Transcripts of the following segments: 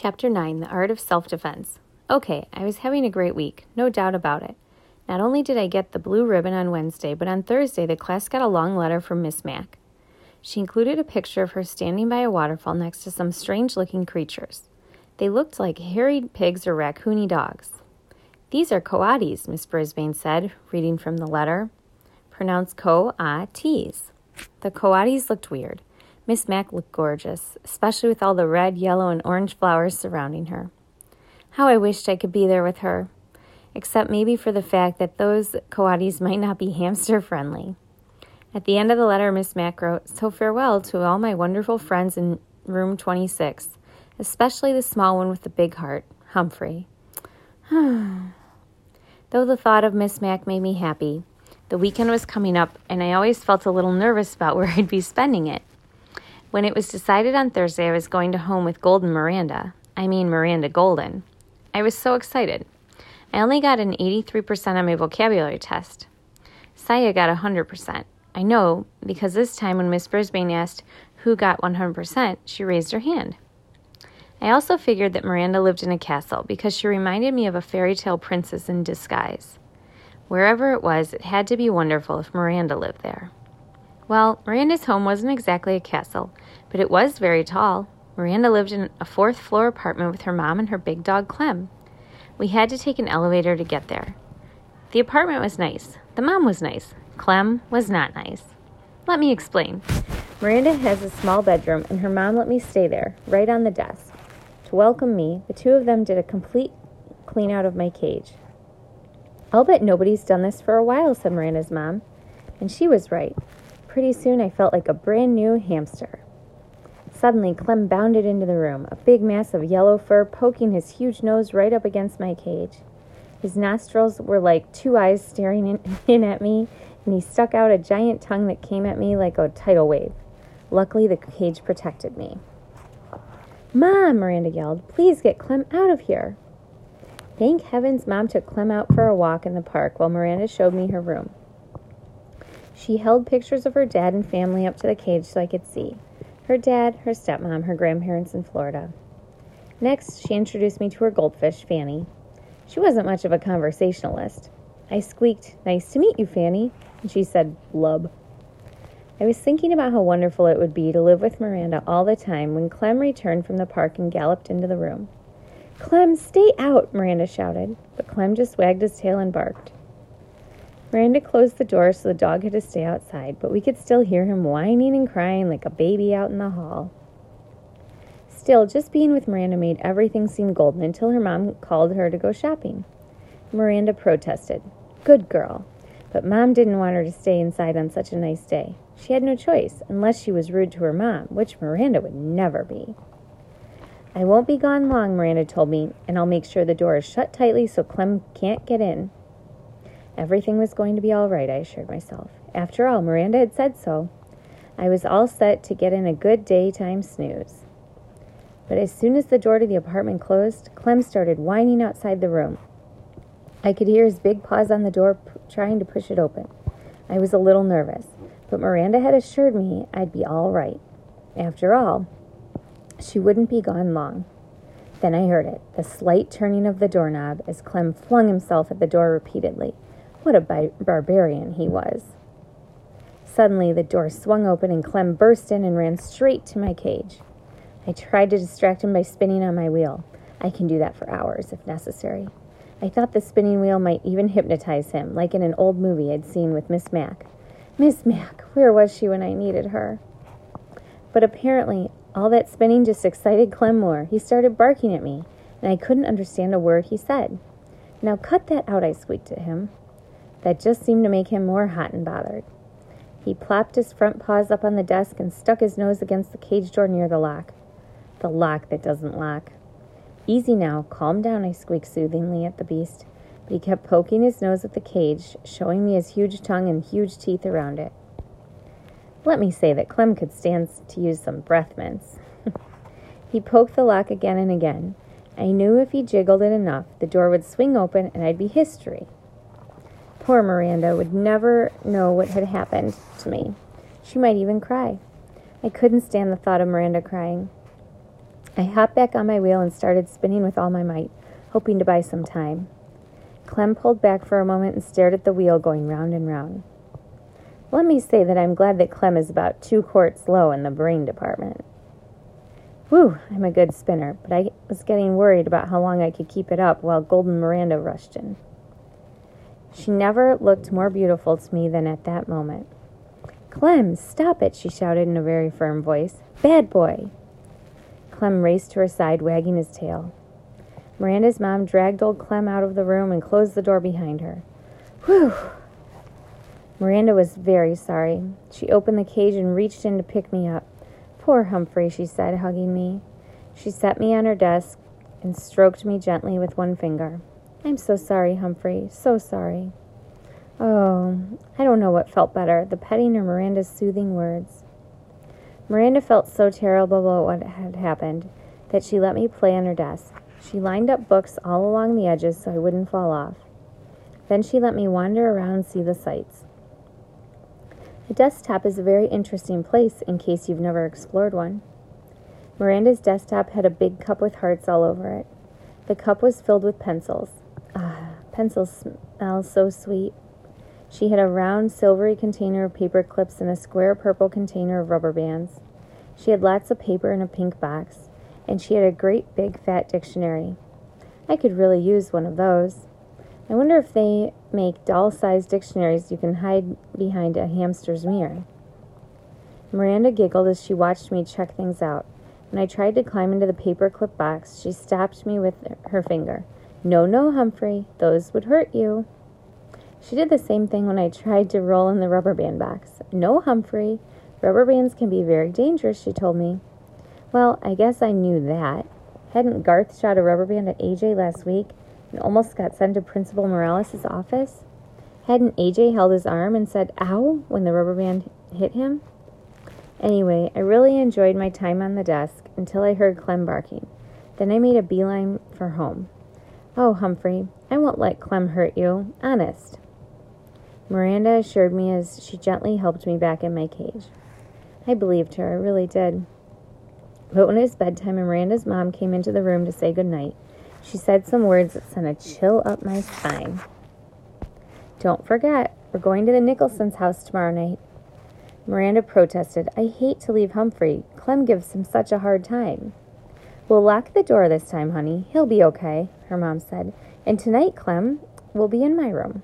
Chapter 9 The Art of Self Defense. Okay, I was having a great week, no doubt about it. Not only did I get the blue ribbon on Wednesday, but on Thursday the class got a long letter from Miss Mac. She included a picture of her standing by a waterfall next to some strange looking creatures. They looked like hairy pigs or raccoony dogs. These are coatis, Miss Brisbane said, reading from the letter. Pronounced co-a-ts. The coatis looked weird. Miss Mac looked gorgeous, especially with all the red, yellow, and orange flowers surrounding her. How I wished I could be there with her, except maybe for the fact that those coatis might not be hamster friendly. At the end of the letter, Miss Mac wrote, So farewell to all my wonderful friends in room 26, especially the small one with the big heart, Humphrey. Though the thought of Miss Mac made me happy, the weekend was coming up, and I always felt a little nervous about where I'd be spending it. When it was decided on Thursday I was going to home with Golden Miranda, I mean Miranda Golden, I was so excited. I only got an 83% on my vocabulary test. Sayeh got 100%. I know because this time when Miss Brisbane asked who got 100%, she raised her hand. I also figured that Miranda lived in a castle because she reminded me of a fairy tale princess in disguise. Wherever it was, it had to be wonderful if Miranda lived there. Well, Miranda's home wasn't exactly a castle, but it was very tall. Miranda lived in a fourth floor apartment with her mom and her big dog Clem. We had to take an elevator to get there. The apartment was nice. The mom was nice. Clem was not nice. Let me explain. Miranda has a small bedroom, and her mom let me stay there, right on the desk. To welcome me, the two of them did a complete clean out of my cage. I'll bet nobody's done this for a while, said Miranda's mom. And she was right. Pretty soon I felt like a brand new hamster. Suddenly, Clem bounded into the room, a big mass of yellow fur poking his huge nose right up against my cage. His nostrils were like two eyes staring in, at me, and he stuck out a giant tongue that came at me like a tidal wave. Luckily, the cage protected me. Mom, Miranda yelled, please get Clem out of here. Thank heavens, Mom took Clem out for a walk in the park while Miranda showed me her room. She held pictures of her dad and family up to the cage so I could see her dad, her stepmom, her grandparents in Florida. Next, she introduced me to her goldfish, Fanny. She wasn't much of a conversationalist. I squeaked, Nice to meet you, Fanny, and she said, Blub. I was thinking about how wonderful it would be to live with Miranda all the time when Clem returned from the park and galloped into the room. Clem, stay out, Miranda shouted, but Clem just wagged his tail and barked. Miranda closed the door so the dog had to stay outside, but we could still hear him whining and crying like a baby out in the hall. Still, just being with Miranda made everything seem golden until her mom called her to go shopping. Miranda protested. Good girl. But mom didn't want her to stay inside on such a nice day. She had no choice, unless she was rude to her mom, which Miranda would never be. I won't be gone long, Miranda told me, and I'll make sure the door is shut tightly so Clem can't get in. Everything was going to be all right, I assured myself. After all, Miranda had said so. I was all set to get in a good daytime snooze. But as soon as the door to the apartment closed, Clem started whining outside the room. I could hear his big paws on the door p- trying to push it open. I was a little nervous, but Miranda had assured me I'd be all right. After all, she wouldn't be gone long. Then I heard it, the slight turning of the doorknob as Clem flung himself at the door repeatedly. What a barbarian he was. Suddenly, the door swung open and Clem burst in and ran straight to my cage. I tried to distract him by spinning on my wheel. I can do that for hours if necessary. I thought the spinning wheel might even hypnotize him, like in an old movie I'd seen with Miss Mac. Miss Mac, where was she when I needed her? But apparently, all that spinning just excited Clem more. He started barking at me, and I couldn't understand a word he said. Now cut that out, I squeaked at him. That just seemed to make him more hot and bothered. He plopped his front paws up on the desk and stuck his nose against the cage door near the lock. The lock that doesn't lock. Easy now, calm down, I squeaked soothingly at the beast, but he kept poking his nose at the cage, showing me his huge tongue and huge teeth around it. Let me say that Clem could stand to use some breath mints. he poked the lock again and again. I knew if he jiggled it enough, the door would swing open and I'd be history. Poor Miranda would never know what had happened to me. She might even cry. I couldn't stand the thought of Miranda crying. I hopped back on my wheel and started spinning with all my might, hoping to buy some time. Clem pulled back for a moment and stared at the wheel going round and round. Let me say that I'm glad that Clem is about two quarts low in the brain department. Whew, I'm a good spinner, but I was getting worried about how long I could keep it up while Golden Miranda rushed in. She never looked more beautiful to me than at that moment. Clem, stop it, she shouted in a very firm voice. Bad boy. Clem raced to her side, wagging his tail. Miranda's mom dragged old Clem out of the room and closed the door behind her. Whew! Miranda was very sorry. She opened the cage and reached in to pick me up. Poor Humphrey, she said, hugging me. She set me on her desk and stroked me gently with one finger. I'm so sorry, Humphrey, so sorry. Oh, I don't know what felt better, the petting or Miranda's soothing words. Miranda felt so terrible about what had happened that she let me play on her desk. She lined up books all along the edges so I wouldn't fall off. Then she let me wander around and see the sights. The desktop is a very interesting place in case you've never explored one. Miranda's desktop had a big cup with hearts all over it. The cup was filled with pencils. Ah, pencils smell so sweet. She had a round silvery container of paper clips and a square purple container of rubber bands. She had lots of paper in a pink box, and she had a great big fat dictionary. I could really use one of those. I wonder if they make doll sized dictionaries you can hide behind a hamster's mirror. Miranda giggled as she watched me check things out. When I tried to climb into the paper clip box, she stopped me with her finger. No, no, Humphrey, those would hurt you. She did the same thing when I tried to roll in the rubber band box. No, Humphrey. Rubber bands can be very dangerous, she told me. Well, I guess I knew that. Hadn't Garth shot a rubber band at AJ last week and almost got sent to Principal Morales' office? Hadn't AJ held his arm and said, ow, when the rubber band hit him? Anyway, I really enjoyed my time on the desk until I heard Clem barking. Then I made a beeline for home. Oh, Humphrey, I won't let Clem hurt you. Honest. Miranda assured me as she gently helped me back in my cage. I believed her, I really did. But when it was bedtime and Miranda's mom came into the room to say good night, she said some words that sent a chill up my spine. Don't forget, we're going to the Nicholson's house tomorrow night. Miranda protested, I hate to leave Humphrey. Clem gives him such a hard time. We'll lock the door this time, honey. He'll be okay, her mom said. And tonight, Clem will be in my room.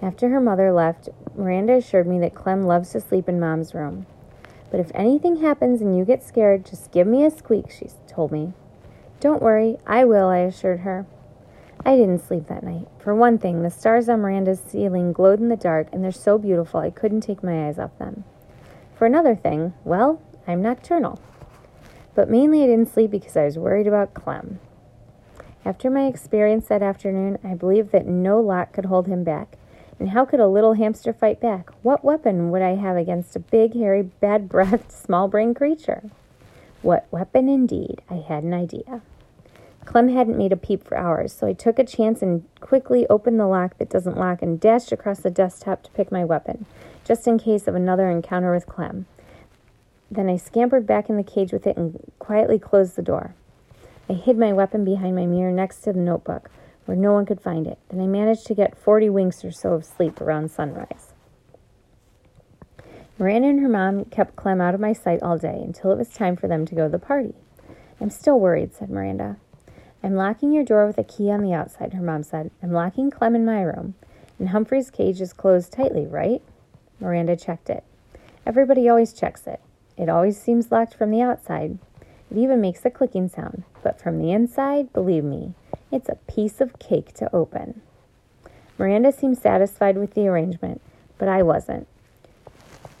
After her mother left, Miranda assured me that Clem loves to sleep in Mom's room. But if anything happens and you get scared, just give me a squeak, she told me. Don't worry, I will, I assured her. I didn't sleep that night. For one thing, the stars on Miranda's ceiling glowed in the dark, and they're so beautiful I couldn't take my eyes off them. For another thing, well, I'm nocturnal. But mainly I didn't sleep because I was worried about Clem. After my experience that afternoon, I believed that no lock could hold him back. And how could a little hamster fight back? What weapon would I have against a big, hairy, bad breathed, small brained creature? What weapon indeed? I had an idea. Clem hadn't made a peep for hours, so I took a chance and quickly opened the lock that doesn't lock and dashed across the desktop to pick my weapon, just in case of another encounter with Clem. Then I scampered back in the cage with it and quietly closed the door. I hid my weapon behind my mirror next to the notebook, where no one could find it. Then I managed to get 40 winks or so of sleep around sunrise. Miranda and her mom kept Clem out of my sight all day until it was time for them to go to the party. I'm still worried, said Miranda. I'm locking your door with a key on the outside, her mom said. I'm locking Clem in my room. And Humphrey's cage is closed tightly, right? Miranda checked it. Everybody always checks it. It always seems locked from the outside. It even makes a clicking sound. But from the inside, believe me, it's a piece of cake to open. Miranda seemed satisfied with the arrangement, but I wasn't.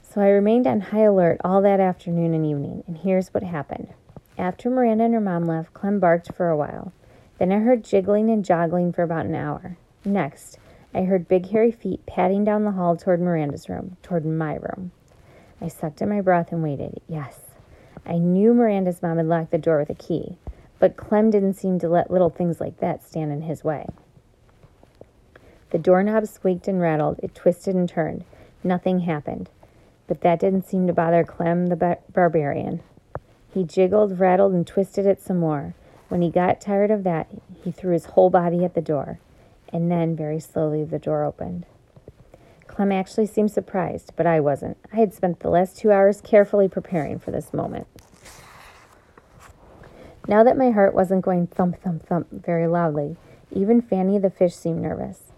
So I remained on high alert all that afternoon and evening, and here's what happened. After Miranda and her mom left, Clem barked for a while. Then I heard jiggling and joggling for about an hour. Next, I heard big hairy feet padding down the hall toward Miranda's room, toward my room. I sucked in my breath and waited. Yes, I knew Miranda's mom had locked the door with a key, but Clem didn't seem to let little things like that stand in his way. The doorknob squeaked and rattled, it twisted and turned. Nothing happened. But that didn't seem to bother Clem the bar- barbarian. He jiggled, rattled, and twisted it some more. When he got tired of that, he threw his whole body at the door, and then very slowly the door opened. Clem actually seemed surprised, but I wasn't. I had spent the last two hours carefully preparing for this moment. Now that my heart wasn't going thump, thump, thump very loudly, even Fanny the fish seemed nervous.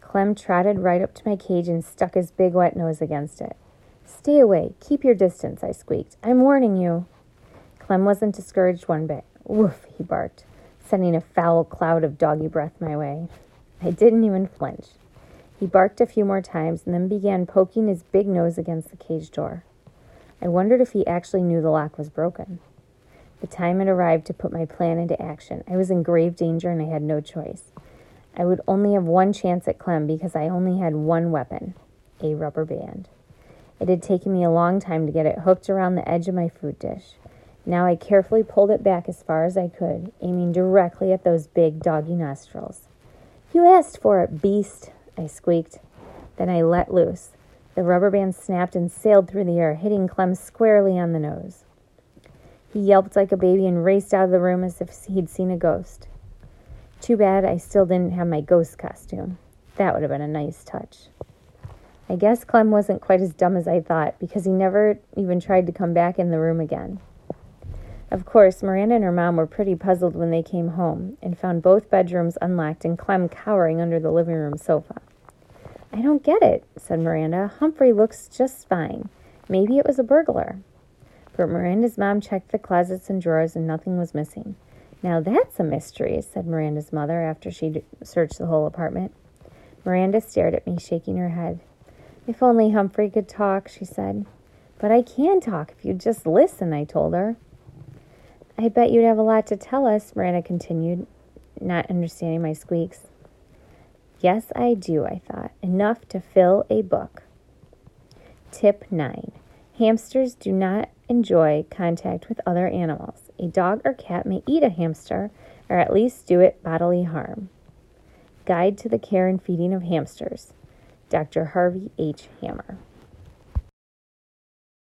Clem trotted right up to my cage and stuck his big wet nose against it. Stay away. Keep your distance, I squeaked. I'm warning you. Clem wasn't discouraged one bit. Woof, he barked, sending a foul cloud of doggy breath my way. I didn't even flinch. He barked a few more times and then began poking his big nose against the cage door. I wondered if he actually knew the lock was broken. The time had arrived to put my plan into action. I was in grave danger and I had no choice. I would only have one chance at Clem because I only had one weapon a rubber band. It had taken me a long time to get it hooked around the edge of my food dish. Now I carefully pulled it back as far as I could, aiming directly at those big doggy nostrils. You asked for it, beast, I squeaked. Then I let loose. The rubber band snapped and sailed through the air, hitting Clem squarely on the nose. He yelped like a baby and raced out of the room as if he'd seen a ghost. Too bad I still didn't have my ghost costume. That would have been a nice touch. I guess Clem wasn't quite as dumb as I thought because he never even tried to come back in the room again. Of course, Miranda and her mom were pretty puzzled when they came home and found both bedrooms unlocked and Clem cowering under the living room sofa. I don't get it, said Miranda. Humphrey looks just fine. Maybe it was a burglar. But Miranda's mom checked the closets and drawers and nothing was missing. Now that's a mystery, said Miranda's mother after she'd searched the whole apartment. Miranda stared at me, shaking her head. If only Humphrey could talk, she said. But I can talk if you just listen, I told her. I bet you'd have a lot to tell us, Miranda continued, not understanding my squeaks. Yes, I do, I thought. Enough to fill a book. Tip 9 Hamsters do not enjoy contact with other animals. A dog or cat may eat a hamster or at least do it bodily harm. Guide to the Care and Feeding of Hamsters. Dr. Harvey H. Hammer.